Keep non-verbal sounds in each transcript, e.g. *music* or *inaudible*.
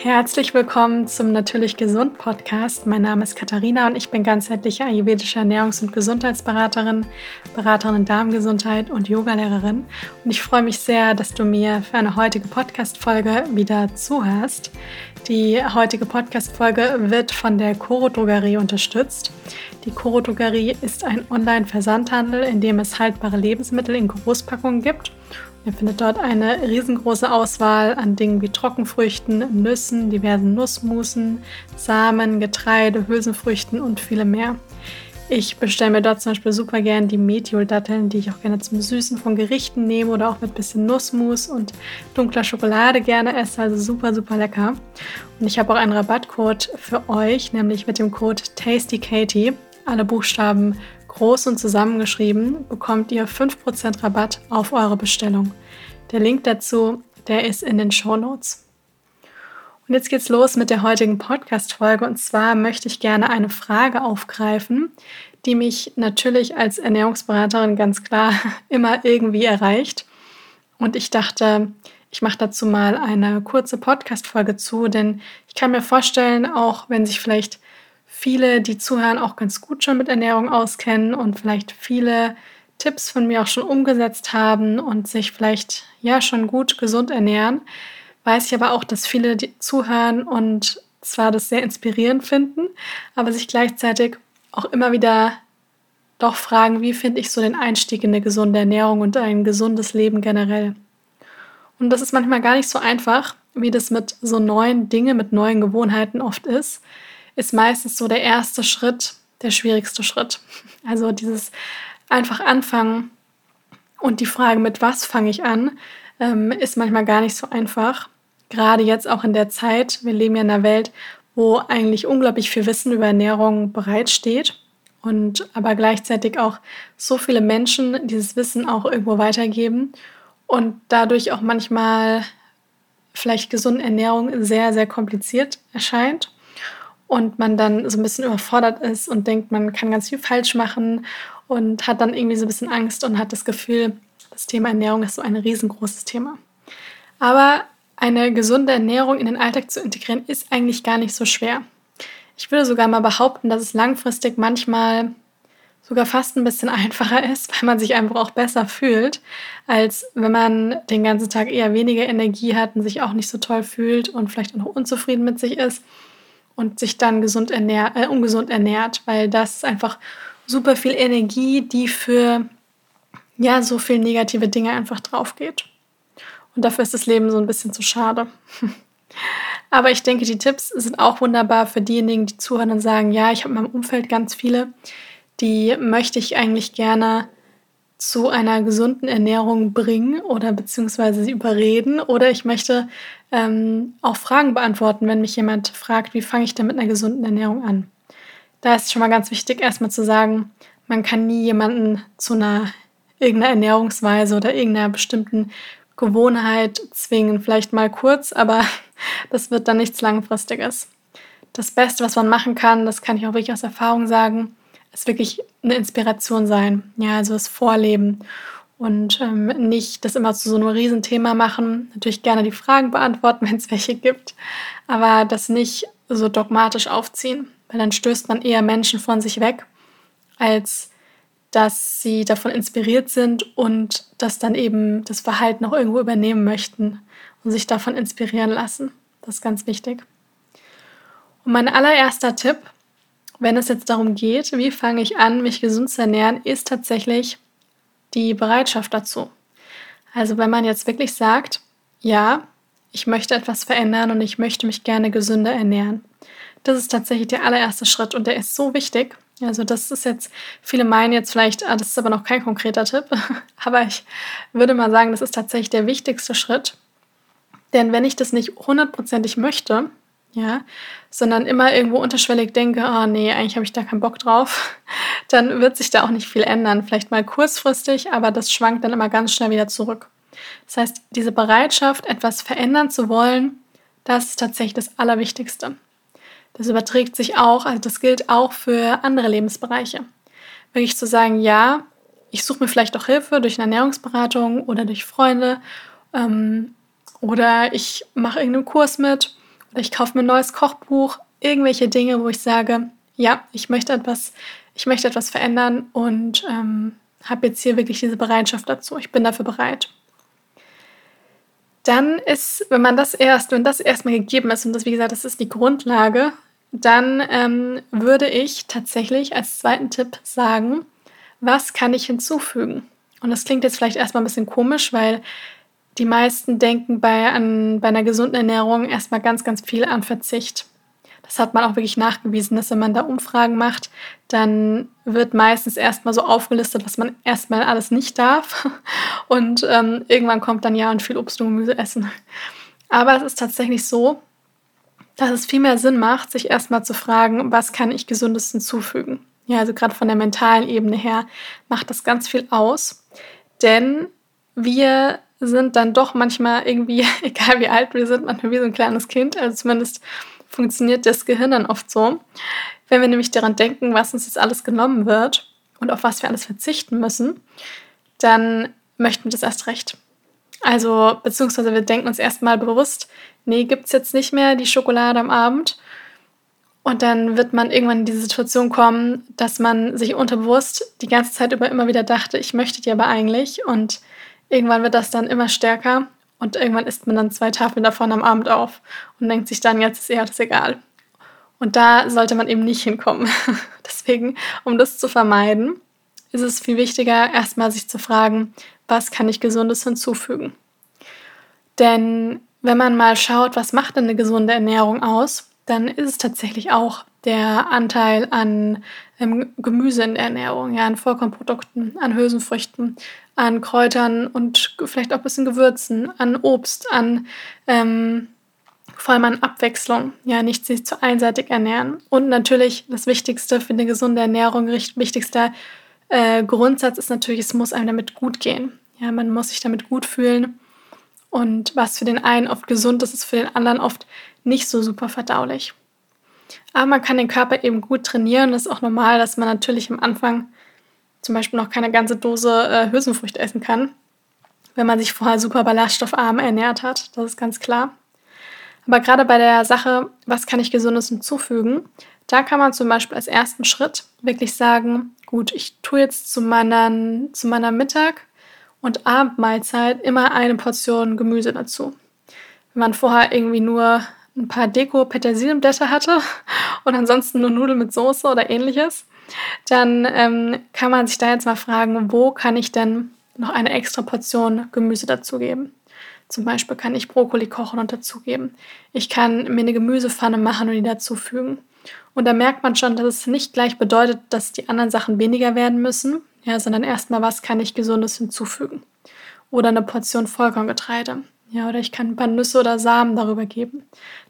Herzlich willkommen zum Natürlich Gesund Podcast. Mein Name ist Katharina und ich bin ganzheitliche ayurvedische Ernährungs- und Gesundheitsberaterin, Beraterin in Darmgesundheit und Yogalehrerin. Und ich freue mich sehr, dass du mir für eine heutige Podcast-Folge wieder zuhörst. Die heutige Podcast-Folge wird von der Coro Drogerie unterstützt. Die Coro Drogerie ist ein Online-Versandhandel, in dem es haltbare Lebensmittel in Großpackungen gibt Ihr findet dort eine riesengroße Auswahl an Dingen wie Trockenfrüchten, Nüssen, diversen Nussmusen, Samen, Getreide, Hülsenfrüchten und viele mehr. Ich bestelle mir dort zum Beispiel super gern die Mediol-Datteln, die ich auch gerne zum Süßen von Gerichten nehme oder auch mit bisschen Nussmus und dunkler Schokolade gerne esse. Also super, super lecker. Und ich habe auch einen Rabattcode für euch, nämlich mit dem Code TastyKatie. Alle Buchstaben groß und zusammengeschrieben, bekommt ihr 5% Rabatt auf eure Bestellung. Der Link dazu, der ist in den Show Notes. Und jetzt geht's los mit der heutigen Podcast-Folge. Und zwar möchte ich gerne eine Frage aufgreifen, die mich natürlich als Ernährungsberaterin ganz klar *laughs* immer irgendwie erreicht. Und ich dachte, ich mache dazu mal eine kurze Podcast-Folge zu, denn ich kann mir vorstellen, auch wenn sich vielleicht viele, die zuhören, auch ganz gut schon mit Ernährung auskennen und vielleicht viele Tipps von mir auch schon umgesetzt haben und sich vielleicht ja schon gut gesund ernähren, weiß ich aber auch, dass viele zuhören und zwar das sehr inspirierend finden, aber sich gleichzeitig auch immer wieder doch fragen, wie finde ich so den Einstieg in eine gesunde Ernährung und ein gesundes Leben generell. Und das ist manchmal gar nicht so einfach, wie das mit so neuen Dingen, mit neuen Gewohnheiten oft ist ist meistens so der erste Schritt, der schwierigste Schritt. Also dieses einfach anfangen und die Frage, mit was fange ich an, ähm, ist manchmal gar nicht so einfach. Gerade jetzt auch in der Zeit, wir leben ja in einer Welt, wo eigentlich unglaublich viel Wissen über Ernährung bereitsteht und aber gleichzeitig auch so viele Menschen dieses Wissen auch irgendwo weitergeben und dadurch auch manchmal vielleicht gesunde Ernährung sehr, sehr kompliziert erscheint und man dann so ein bisschen überfordert ist und denkt, man kann ganz viel falsch machen und hat dann irgendwie so ein bisschen Angst und hat das Gefühl, das Thema Ernährung ist so ein riesengroßes Thema. Aber eine gesunde Ernährung in den Alltag zu integrieren, ist eigentlich gar nicht so schwer. Ich würde sogar mal behaupten, dass es langfristig manchmal sogar fast ein bisschen *laughs* einfacher ist, weil man sich einfach auch besser fühlt, als wenn man den ganzen Tag eher weniger Energie hat und sich auch nicht so toll fühlt und vielleicht auch noch unzufrieden mit sich ist und sich dann gesund ernähr äh, ungesund ernährt, weil das ist einfach super viel Energie, die für ja so viel negative Dinge einfach drauf geht. Und dafür ist das Leben so ein bisschen zu schade. *laughs* Aber ich denke, die Tipps sind auch wunderbar für diejenigen, die zuhören und sagen, ja, ich habe in meinem Umfeld ganz viele, die möchte ich eigentlich gerne zu einer gesunden Ernährung bringen oder beziehungsweise sie überreden oder ich möchte ähm, auch Fragen beantworten, wenn mich jemand fragt, wie fange ich denn mit einer gesunden Ernährung an. Da ist schon mal ganz wichtig, erstmal zu sagen, man kann nie jemanden zu einer irgendeiner Ernährungsweise oder irgendeiner bestimmten Gewohnheit zwingen. Vielleicht mal kurz, aber *laughs* das wird dann nichts Langfristiges. Das Beste, was man machen kann, das kann ich auch wirklich aus Erfahrung sagen, es wirklich eine Inspiration sein. Ja, also das Vorleben und ähm, nicht das immer zu so einem Riesenthema machen. Natürlich gerne die Fragen beantworten, *laughs* wenn es welche gibt, aber das nicht so dogmatisch aufziehen, weil dann stößt man eher Menschen von sich weg, als dass sie davon inspiriert sind und das dann eben das Verhalten auch irgendwo übernehmen möchten und sich davon inspirieren lassen. Das ist ganz wichtig. Und mein allererster Tipp wenn es jetzt darum geht, wie fange ich an, mich gesund zu ernähren, ist tatsächlich die Bereitschaft dazu. Also wenn man jetzt wirklich sagt, ja, ich möchte etwas verändern und ich möchte mich gerne gesünder ernähren. Das ist tatsächlich der allererste Schritt und der ist so wichtig. Also das ist jetzt, viele meinen jetzt vielleicht, ah, das ist aber noch kein konkreter Tipp, *laughs* aber ich würde mal sagen, das ist tatsächlich der wichtigste Schritt. Denn wenn ich das nicht hundertprozentig möchte, ja, sondern immer irgendwo unterschwellig denke, oh nee, eigentlich habe ich da keinen Bock drauf, *laughs* dann wird sich da auch nicht viel ändern. Vielleicht mal kurzfristig, aber das schwankt dann immer ganz schnell wieder zurück. Das heißt, diese Bereitschaft, etwas verändern zu wollen, das ist tatsächlich das Allerwichtigste. Das überträgt sich auch, also das gilt auch für andere Lebensbereiche. Wirklich zu sagen, ja, ich suche mir vielleicht auch Hilfe durch eine Ernährungsberatung oder durch Freunde ähm, oder ich mache irgendeinen Kurs mit ich kaufe mir ein neues Kochbuch, irgendwelche Dinge, wo ich sage, ja, ich möchte etwas, ich möchte etwas verändern und ähm, habe jetzt hier wirklich diese Bereitschaft dazu. Ich bin dafür bereit. Dann ist, wenn man das erst, wenn das erstmal gegeben ist, und das, wie gesagt, das ist die Grundlage, dann ähm, würde ich tatsächlich als zweiten Tipp sagen, was kann ich hinzufügen? Und das klingt jetzt vielleicht erstmal ein bisschen komisch, weil die meisten denken bei, an, bei einer gesunden Ernährung erstmal ganz, ganz viel an Verzicht. Das hat man auch wirklich nachgewiesen, dass wenn man da Umfragen macht, dann wird meistens erstmal so aufgelistet, was man erstmal alles nicht darf. *laughs* Und ähm, irgendwann kommt dann ja und viel Obst und Gemüse essen. Aber es ist tatsächlich so, dass es viel mehr Sinn macht, sich erstmal zu fragen, was kann ich Gesundes hinzufügen. Ja, also gerade von der mentalen Ebene her macht das ganz viel aus. Denn wir sind dann doch manchmal irgendwie, *laughs* egal wie alt wir sind, manchmal wie so ein kleines Kind. Also zumindest funktioniert das Gehirn dann oft so. Wenn wir nämlich daran denken, was uns jetzt alles genommen wird und auf was wir alles verzichten müssen, dann möchten wir das erst recht. Also, beziehungsweise wir denken uns erstmal bewusst, nee, gibt es jetzt nicht mehr die Schokolade am Abend. Und dann wird man irgendwann in diese Situation kommen, dass man sich unterbewusst die ganze Zeit über immer wieder dachte, ich möchte die aber eigentlich. Und irgendwann wird das dann immer stärker und irgendwann isst man dann zwei Tafeln davon am Abend auf und denkt sich dann, jetzt ist eher das egal. Und da sollte man eben nicht hinkommen. *laughs* Deswegen, um das zu vermeiden, ist es viel wichtiger, erstmal sich zu fragen, was kann ich Gesundes hinzufügen. Denn wenn man mal schaut, was macht denn eine gesunde Ernährung aus, dann ist es tatsächlich auch der Anteil an ähm, Gemüse in der Ernährung, ja, an Vollkornprodukten, an Hülsenfrüchten, an Kräutern und vielleicht auch ein bisschen Gewürzen, an Obst, an ähm, vor allem an Abwechslung, ja, nicht sich zu einseitig ernähren. Und natürlich das Wichtigste für eine gesunde Ernährung, wichtigster äh, Grundsatz ist natürlich, es muss einem damit gut gehen. Ja, man muss sich damit gut fühlen. Und was für den einen oft gesund ist, ist für den anderen oft nicht so super verdaulich. Aber man kann den Körper eben gut trainieren. Das ist auch normal, dass man natürlich am Anfang zum Beispiel noch keine ganze Dose äh, Hülsenfrüchte essen kann, wenn man sich vorher super ballaststoffarm ernährt hat. Das ist ganz klar. Aber gerade bei der Sache, was kann ich Gesundes hinzufügen, da kann man zum Beispiel als ersten Schritt wirklich sagen, gut, ich tue jetzt zu meiner, zu meiner Mittag- und Abendmahlzeit immer eine Portion Gemüse dazu. Wenn man vorher irgendwie nur ein paar Deko-Petersilienblätter hatte *laughs* und ansonsten nur Nudeln mit Soße oder ähnliches, dann ähm, kann man sich da jetzt mal fragen, wo kann ich denn noch eine extra Portion Gemüse dazugeben? Zum Beispiel kann ich Brokkoli kochen und dazugeben. Ich kann mir eine Gemüsepfanne machen und die dazufügen. Und da merkt man schon, dass es nicht gleich bedeutet, dass die anderen Sachen weniger werden müssen, ja, sondern erstmal, was kann ich Gesundes hinzufügen? Oder eine Portion Vollkorngetreide. Ja, oder ich kann ein paar Nüsse oder Samen darüber geben.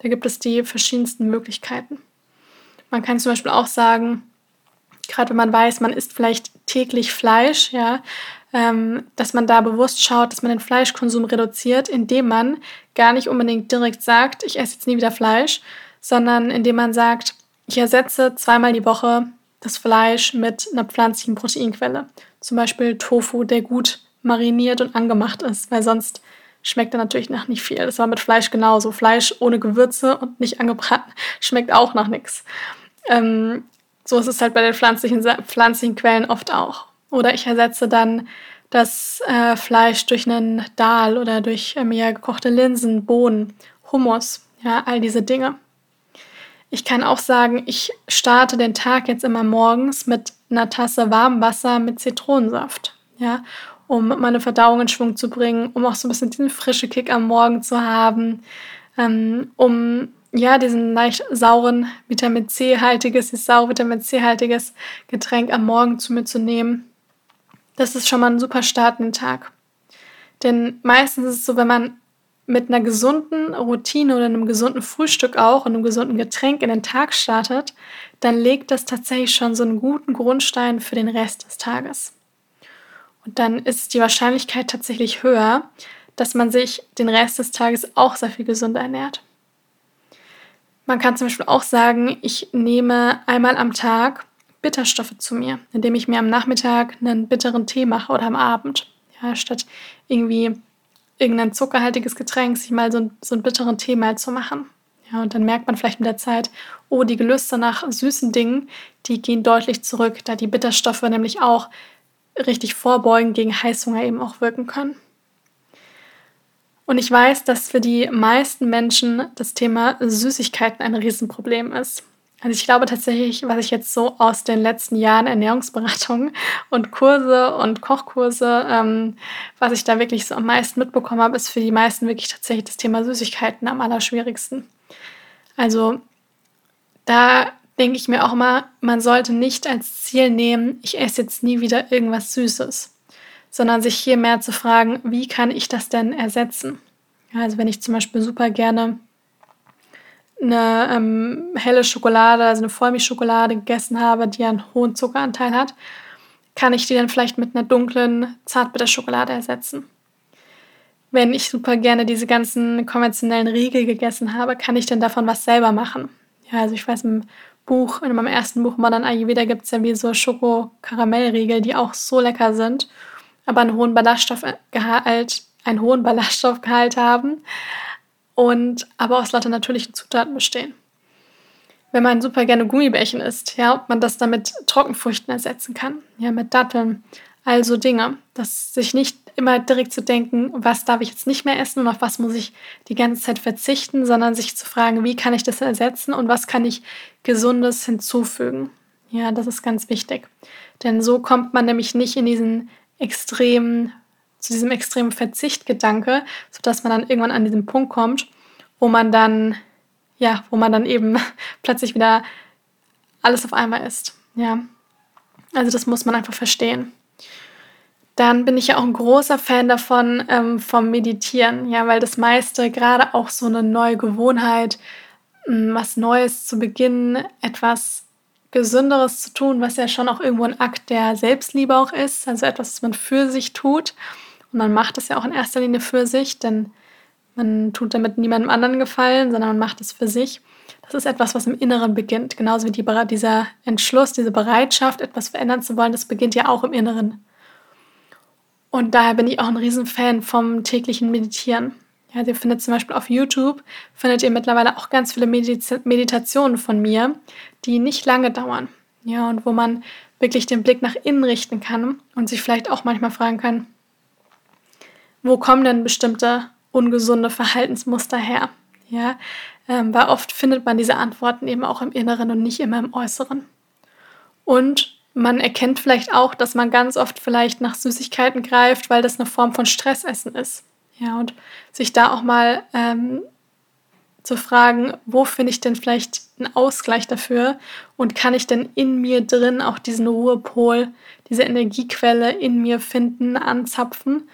Da gibt es die verschiedensten Möglichkeiten. Man kann zum Beispiel auch sagen, gerade wenn man weiß, man isst vielleicht täglich Fleisch, ja, ähm, dass man da bewusst schaut, dass man den Fleischkonsum reduziert, indem man gar nicht unbedingt direkt sagt, ich esse jetzt nie wieder Fleisch, sondern indem man sagt, ich ersetze zweimal die Woche das Fleisch mit einer pflanzlichen Proteinquelle. Zum Beispiel Tofu, der gut mariniert und angemacht ist, weil sonst schmeckt er natürlich nach nicht viel. Das war mit Fleisch genauso. Fleisch ohne Gewürze und nicht angebraten *laughs* schmeckt auch nach nichts. Ähm, so ist es halt bei den pflanzlichen, pflanzlichen Quellen oft auch. Oder ich ersetze dann das äh, Fleisch durch einen Dahl oder durch äh, mir gekochte Linsen, Bohnen, Hummus, ja, all diese Dinge. Ich kann auch sagen, ich starte den Tag jetzt immer morgens mit einer Tasse warmem Wasser mit Zitronensaft, ja, um meine Verdauung in Schwung zu bringen, um auch so ein bisschen diesen frischen Kick am Morgen zu haben, ähm, um ja, diesen leicht sauren Vitamin C-haltiges, dieses sau Vitamin C-haltiges Getränk am Morgen zu mir zu nehmen. Das ist schon mal ein super Start in den Tag. Denn meistens ist es so, wenn man mit einer gesunden Routine oder einem gesunden Frühstück auch und einem gesunden Getränk in den Tag startet, dann legt das tatsächlich schon so einen guten Grundstein für den Rest des Tages. Und dann ist die Wahrscheinlichkeit tatsächlich höher, dass man sich den Rest des Tages auch sehr viel gesünder ernährt. Man kann zum Beispiel auch sagen, ich nehme einmal am Tag Bitterstoffe zu mir, indem ich mir am Nachmittag einen bitteren Tee mache oder am Abend. Ja, statt irgendwie irgendein zuckerhaltiges Getränk, sich mal so, so einen bitteren Tee mal zu machen. Ja, und dann merkt man vielleicht mit der Zeit, oh, die Gelüste nach süßen Dingen, die gehen deutlich zurück, da die Bitterstoffe nämlich auch richtig vorbeugend gegen Heißhunger eben auch wirken können. Und ich weiß, dass für die meisten Menschen das Thema Süßigkeiten ein Riesenproblem ist. Also ich glaube tatsächlich, was ich jetzt so aus den letzten Jahren Ernährungsberatung und Kurse und Kochkurse, ähm, was ich da wirklich so am meisten mitbekommen habe, ist für die meisten wirklich tatsächlich das Thema Süßigkeiten am allerschwierigsten. Also da denke ich mir auch immer, man sollte nicht als Ziel nehmen, ich esse jetzt nie wieder irgendwas Süßes, sondern sich hier mehr zu fragen, wie kann ich das denn ersetzen? Also wenn ich zum Beispiel super gerne eine ähm, helle Schokolade, also eine Vollmilchschokolade gegessen habe, die einen hohen Zuckeranteil hat, kann ich die dann vielleicht mit einer dunklen Zartbitterschokolade ersetzen. Wenn ich super gerne diese ganzen konventionellen Riegel gegessen habe, kann ich dann davon was selber machen. Ja, also ich weiß, im Buch, in meinem ersten Buch Modern Ayurveda gibt es ja wie so Schoko-Karamellriegel, die auch so lecker sind, aber einen hohen Ballaststoffgehalt, einen hohen Ballaststoffgehalt haben und aber aus lauter natürlichen Zutaten bestehen. Wenn man super gerne Gummibärchen isst, ja, ob man das dann mit Trockenfrüchten ersetzen kann, ja, mit Datteln, also Dinge, dass sich nicht immer direkt zu denken, was darf ich jetzt nicht mehr essen und auf was muss ich die ganze Zeit verzichten, sondern sich zu fragen, wie kann ich das ersetzen und was kann ich Gesundes hinzufügen. Ja, das ist ganz wichtig. Denn so kommt man nämlich nicht in diesen extremen zu diesem extremen Verzichtgedanke, sodass man dann irgendwann an diesen Punkt kommt, wo man dann, ja, wo man dann eben *laughs* plötzlich wieder alles auf einmal isst. Ja. Also das muss man einfach verstehen. Dann bin ich ja auch ein großer Fan davon, ähm, vom Meditieren, ja, weil das meiste, gerade auch so eine neue Gewohnheit, was Neues zu beginnen, etwas Gesünderes zu tun, was ja schon auch irgendwo ein Akt der Selbstliebe auch ist, also etwas, was man für sich tut. Und man macht es ja auch in erster Linie für sich, denn man tut damit niemandem anderen gefallen, sondern man macht es für sich. Das ist etwas, was im Inneren beginnt. Genauso wie die, dieser Entschluss, diese Bereitschaft, etwas verändern zu wollen, das beginnt ja auch im Inneren. Und daher bin ich auch ein Riesenfan vom täglichen Meditieren. Ja, ihr findet zum Beispiel auf YouTube, findet ihr mittlerweile auch ganz viele Medita Meditationen von mir, die nicht lange dauern. Ja, und wo man wirklich den Blick nach innen richten kann und sich vielleicht auch manchmal fragen kann, wo kommen denn bestimmte ungesunde Verhaltensmuster her? Ja, ähm, weil oft findet man diese Antworten eben auch im Inneren und nicht immer im Äußeren. Und man erkennt vielleicht auch, dass man ganz oft vielleicht nach Süßigkeiten greift, weil das eine Form von Stressessen ist. Ja, und sich da auch mal ähm, zu fragen, wo finde ich denn vielleicht einen Ausgleich dafür und kann ich denn in mir drin auch diesen Ruhepol, diese Energiequelle in mir finden, anzapfen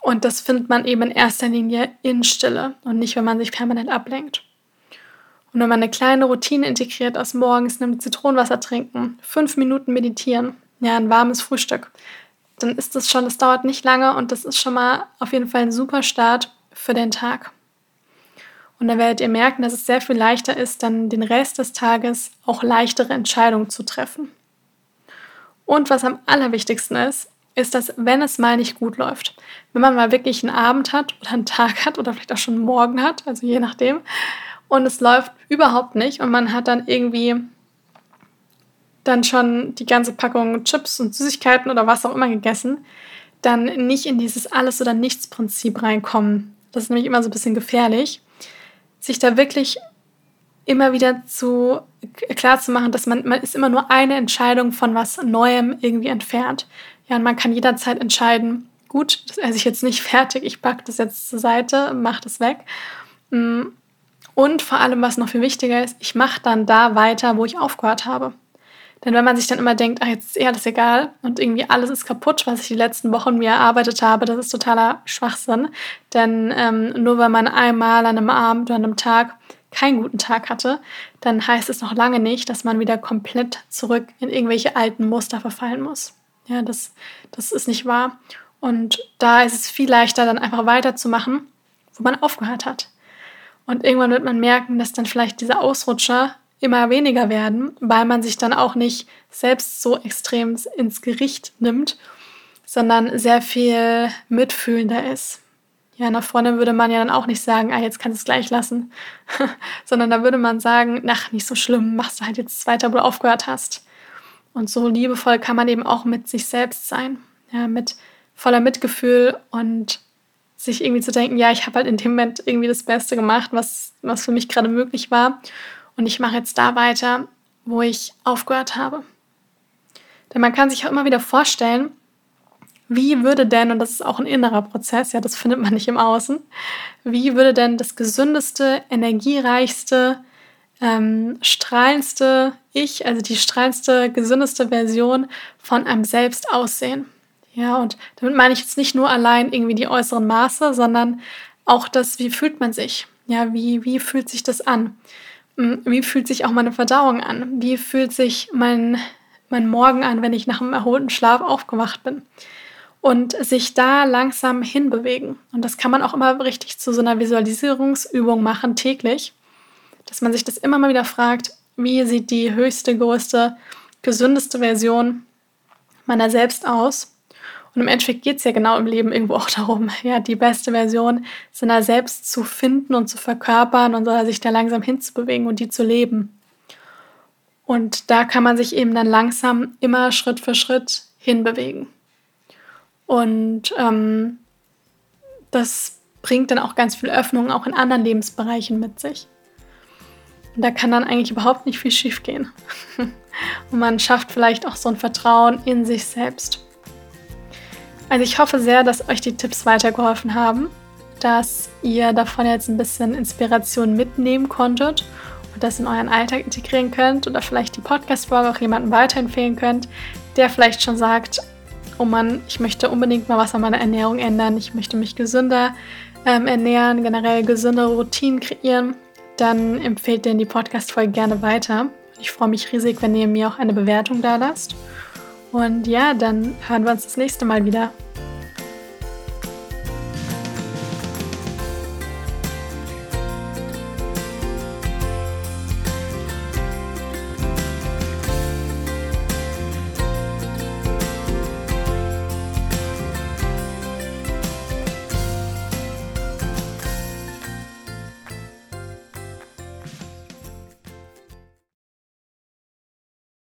und das findet man eben in erster Linie in Stille und nicht, wenn man sich permanent ablenkt. Und wenn man eine kleine Routine integriert aus morgens einem Zitronenwasser trinken, fünf Minuten meditieren, ja, ein warmes Frühstück, dann ist das schon, das dauert nicht lange und das ist schon mal auf jeden Fall ein super Start für den Tag. Und dann werdet ihr merken, dass es sehr viel leichter ist, dann den Rest des Tages auch leichtere Entscheidungen zu treffen. Und was am allerwichtigsten ist, ist, dass wenn es mal nicht gut läuft, wenn man mal wirklich einen Abend hat oder einen Tag hat oder vielleicht auch schon einen Morgen hat, also je nachdem, und es läuft überhaupt nicht und man hat dann irgendwie dann schon die ganze Packung Chips und Süßigkeiten oder was auch immer gegessen, dann nicht in dieses Alles- oder Nichts-Prinzip reinkommen. Das ist nämlich immer so ein bisschen gefährlich, sich da wirklich immer wieder zu klar zu machen, dass man, man ist immer nur eine Entscheidung von was Neuem irgendwie entfernt. Ja, und man kann jederzeit entscheiden, gut, das esse ich jetzt nicht *laughs* fertig, ich packe das jetzt zur Seite, mache das weg. Mm, und vor allem, was noch viel wichtiger ist, ich mache dann da weiter, wo ich aufgehört habe. Denn wenn man sich dann immer denkt, ach, jetzt ist eh alles egal und irgendwie alles ist kaputt, was ich die letzten Wochen mir erarbeitet habe, das ist totaler Schwachsinn. Denn ähm, nur weil man einmal an einem Abend oder an einem Tag keinen guten Tag hatte, dann heißt es noch lange nicht, dass man wieder komplett zurück in irgendwelche alten Muster verfallen muss. Ja, das, das ist nicht wahr. Und da ist es viel leichter, dann einfach weiterzumachen, wo man aufgehört hat. Und irgendwann wird man merken, dass dann vielleicht diese Ausrutscher immer weniger werden, weil man sich dann auch nicht selbst so extrem ins Gericht nimmt, sondern sehr viel mitfühlender ist. Ja, einer Freundin würde man ja dann auch nicht sagen, ah, jetzt kannst du es gleich lassen, *laughs* sondern da würde man sagen, ach, nicht so schlimm, machst du halt jetzt weiter, wo du aufgehört hast. Und so liebevoll kann man eben auch mit sich selbst sein, ja, mit voller Mitgefühl und sich irgendwie zu denken, ja, ich habe halt in dem Moment irgendwie das Beste gemacht, was, was für mich gerade möglich war. Und ich mache jetzt da weiter, wo ich aufgehört habe. Denn man kann sich auch immer wieder vorstellen, wie würde denn, und das ist auch ein innerer Prozess, ja, das findet man nicht im Außen, wie würde denn das gesündeste, energiereichste, ähm, strahlendste Ich, also die strahlendste, gesündeste Version von einem selbst aussehen? Ja, und damit meine ich jetzt nicht nur allein irgendwie die äußeren Maße, sondern auch das, wie fühlt man sich? Ja, wie, wie fühlt sich das an? Hm, wie fühlt sich auch meine Verdauung an? Wie fühlt sich mein, mein Morgen an, wenn ich nach einem erholten Schlaf aufgewacht bin? Und sich da langsam hinbewegen. Und das kann man auch immer richtig zu so einer Visualisierungsübung machen, täglich. Dass man sich das immer mal wieder fragt, wie sieht die höchste, größte, gesündeste Version meiner selbst aus? Und im Endeffekt geht es ja genau im Leben irgendwo *laughs* auch darum, ja, die beste Version seiner selbst zu finden und zu verkörpern und sich da langsam hinzubewegen und die zu leben. Und da kann man sich eben dann langsam immer Schritt für Schritt hinbewegen. Und ähm, das bringt dann auch ganz viel Öffnung auch in anderen Lebensbereichen mit sich. Und da kann dann eigentlich überhaupt nicht viel schief gehen. *laughs* Und man schafft vielleicht auch so ein Vertrauen in sich selbst. Also ich hoffe sehr, dass euch die Tipps weitergeholfen haben, dass ihr davon jetzt ein bisschen Inspiration mitnehmen konntet und das in euren Alltag integrieren könnt oder vielleicht die Podcast-Folge auch jemandem weiterempfehlen könnt, der vielleicht schon sagt, oh Mann, ich möchte unbedingt mal was an meiner Ernährung ändern, ich möchte mich gesünder ähm, ernähren, generell gesündere Routinen kreieren, dann empfehlt den die Podcast-Folge gerne weiter. Ich freue mich riesig, wenn ihr mir auch eine Bewertung da lasst. Und ja, dann hören wir uns das nächste Mal wieder.